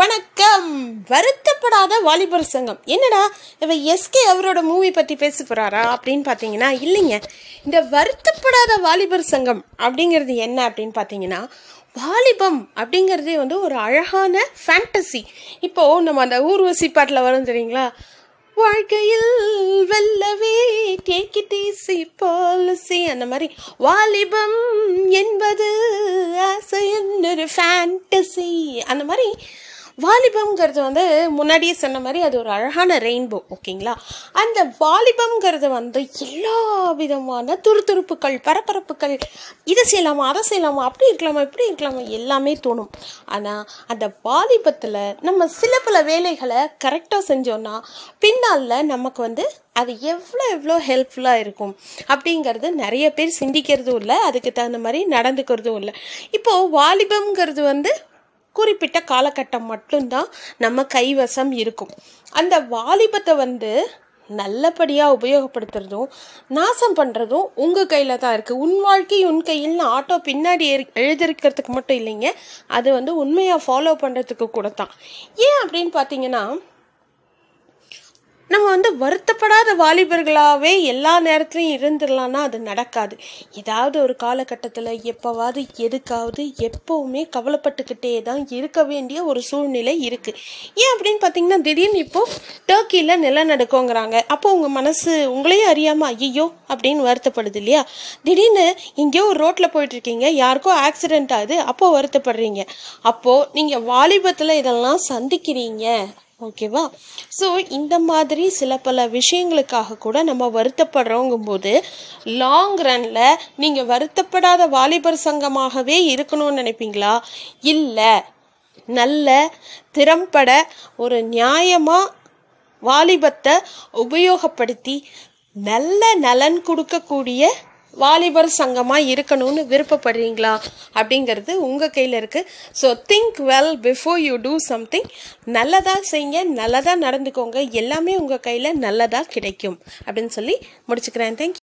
வணக்கம். வருத்தப்படாத வாலிபர் சங்கம். என்னடா இவ எஸ்கே அவரோட மூவி பற்றி பேச போகிறாரா அப்படின்னு பார்த்தீங்கன்னா இல்லைங்க. இந்த வருத்தப்படாத வாலிபர் சங்கம் அப்படிங்கிறது என்ன அப்படின்னு பார்த்தீங்கன்னா வாலிபம் அப்படிங்கிறதே வந்து ஒரு அழகான ஃபேண்டசி இப்போது நம்ம அந்த ஊர்வசி பாட்டில் வரும் தெரியுங்களா? வாழ்க்கையில் வெல்லவே டேக் பாலிசி அந்த மாதிரி. வாலிபம் என்பது ஆசை ஒரு ஃபேண்டசி அந்த மாதிரி வாலிபம்ங்கிறது வந்து முன்னாடியே சொன்ன மாதிரி அது ஒரு அழகான ரெயின்போ ஓகேங்களா? அந்த வாலிபம்ங்கிறது வந்து எல்லா விதமான துருதுருப்புகள் பரபரப்புகள் இதை செய்யலாமா அதை செய்யலாமா அப்படி இருக்கலாமா இப்படி இருக்கலாமா எல்லாமே தோணும். ஆனால் அந்த வாலிபத்தில் நம்ம சில பல வேலைகளை கரெக்டாக செஞ்சோன்னா பின்னால் நமக்கு வந்து அது எவ்வளோ எவ்வளோ ஹெல்ப்ஃபுல்லாக இருக்கும் அப்படிங்கிறது நிறைய பேர் சிந்திக்கிறதும் இல்லை அதுக்கு தகுந்த மாதிரி நடந்துக்கிறதும் இல்லை. இப்போது வாலிபம்ங்கிறது வந்து குறிப்பிட்ட காலகட்டம் மட்டும்தான் நம்ம கைவசம் இருக்கும். அந்த வாலிபத்தை வந்து நல்லபடியாக உபயோகப்படுத்துறதும் நாசம் பண்ணுறதும் உங்கள் கையில் தான் இருக்குது உன் வாழ்க்கை உன் கையில்னு ஆட்டோ பின்னாடி எழுதிருக்கிறதுக்கு மட்டும் இல்லைங்க. அது வந்து உண்மையாக ஃபாலோ பண்ணுறதுக்கு கூட தான். ஏன் அப்படின்னு பார்த்தீங்கன்னா நம்ம வந்து வருத்தப்படாத வாலிபர்களாகவே எல்லா நேரத்துலையும் இருந்துடலான்னா அது நடக்காது. ஏதாவது ஒரு காலகட்டத்தில் எப்போவாது எதுக்காவது எப்போவுமே கவலைப்பட்டுக்கிட்டே தான் இருக்க வேண்டிய ஒரு சூழ்நிலை இருக்குது ஏன் அப்படின்னு பார்த்தீங்கன்னா திடீர்னு இப்போது டர்க்கியில் நிலநடுக்கோங்கிறாங்க. அப்போ உங்கள் மனசு உங்களையும் அறியாமல் ஐயோ அப்படின்னு வருத்தப்படுது இல்லையா? திடீர்னு எங்கேயோ ஒரு ரோட்டில் போயிட்டுருக்கீங்க யாருக்கோ ஆக்சிடென்ட் ஆகுது அப்போது வருத்தப்படுறீங்க. அப்போது நீங்கள் வாலிபத்தில் இதெல்லாம் சந்திக்கிறீங்க. ஓகேவா? ஸோ இந்த மாதிரி சில பல விஷயங்களுக்காக கூட நம்ம வருத்தப்படுறோங்கும்போது லாங் ரனில் நீங்கள் வருத்தப்படாத வாலிபர் சங்கமாகவே இருக்கணும்னு நினைப்பீங்களா? இல்லை நல்ல திறம்பட ஒரு நியாயமாக வாலிபத்தை உபயோகப்படுத்தி நல்ல நலன் கொடுக்கக்கூடிய வாலிபர் சங்கமாக இருக்கணும்னு விருப்பப்படுறீங்களா? அப்படிங்கிறது உங்கள் கையில் இருக்குது so think well before you do something நல்லதாக செய்யுங்க நல்லதாக நடந்துக்கோங்க. எல்லாமே உங்கள் கையில் நல்லதாக கிடைக்கும். அப்படின்னு சொல்லி முடிச்சுக்கிறேன். தேங்க்யூ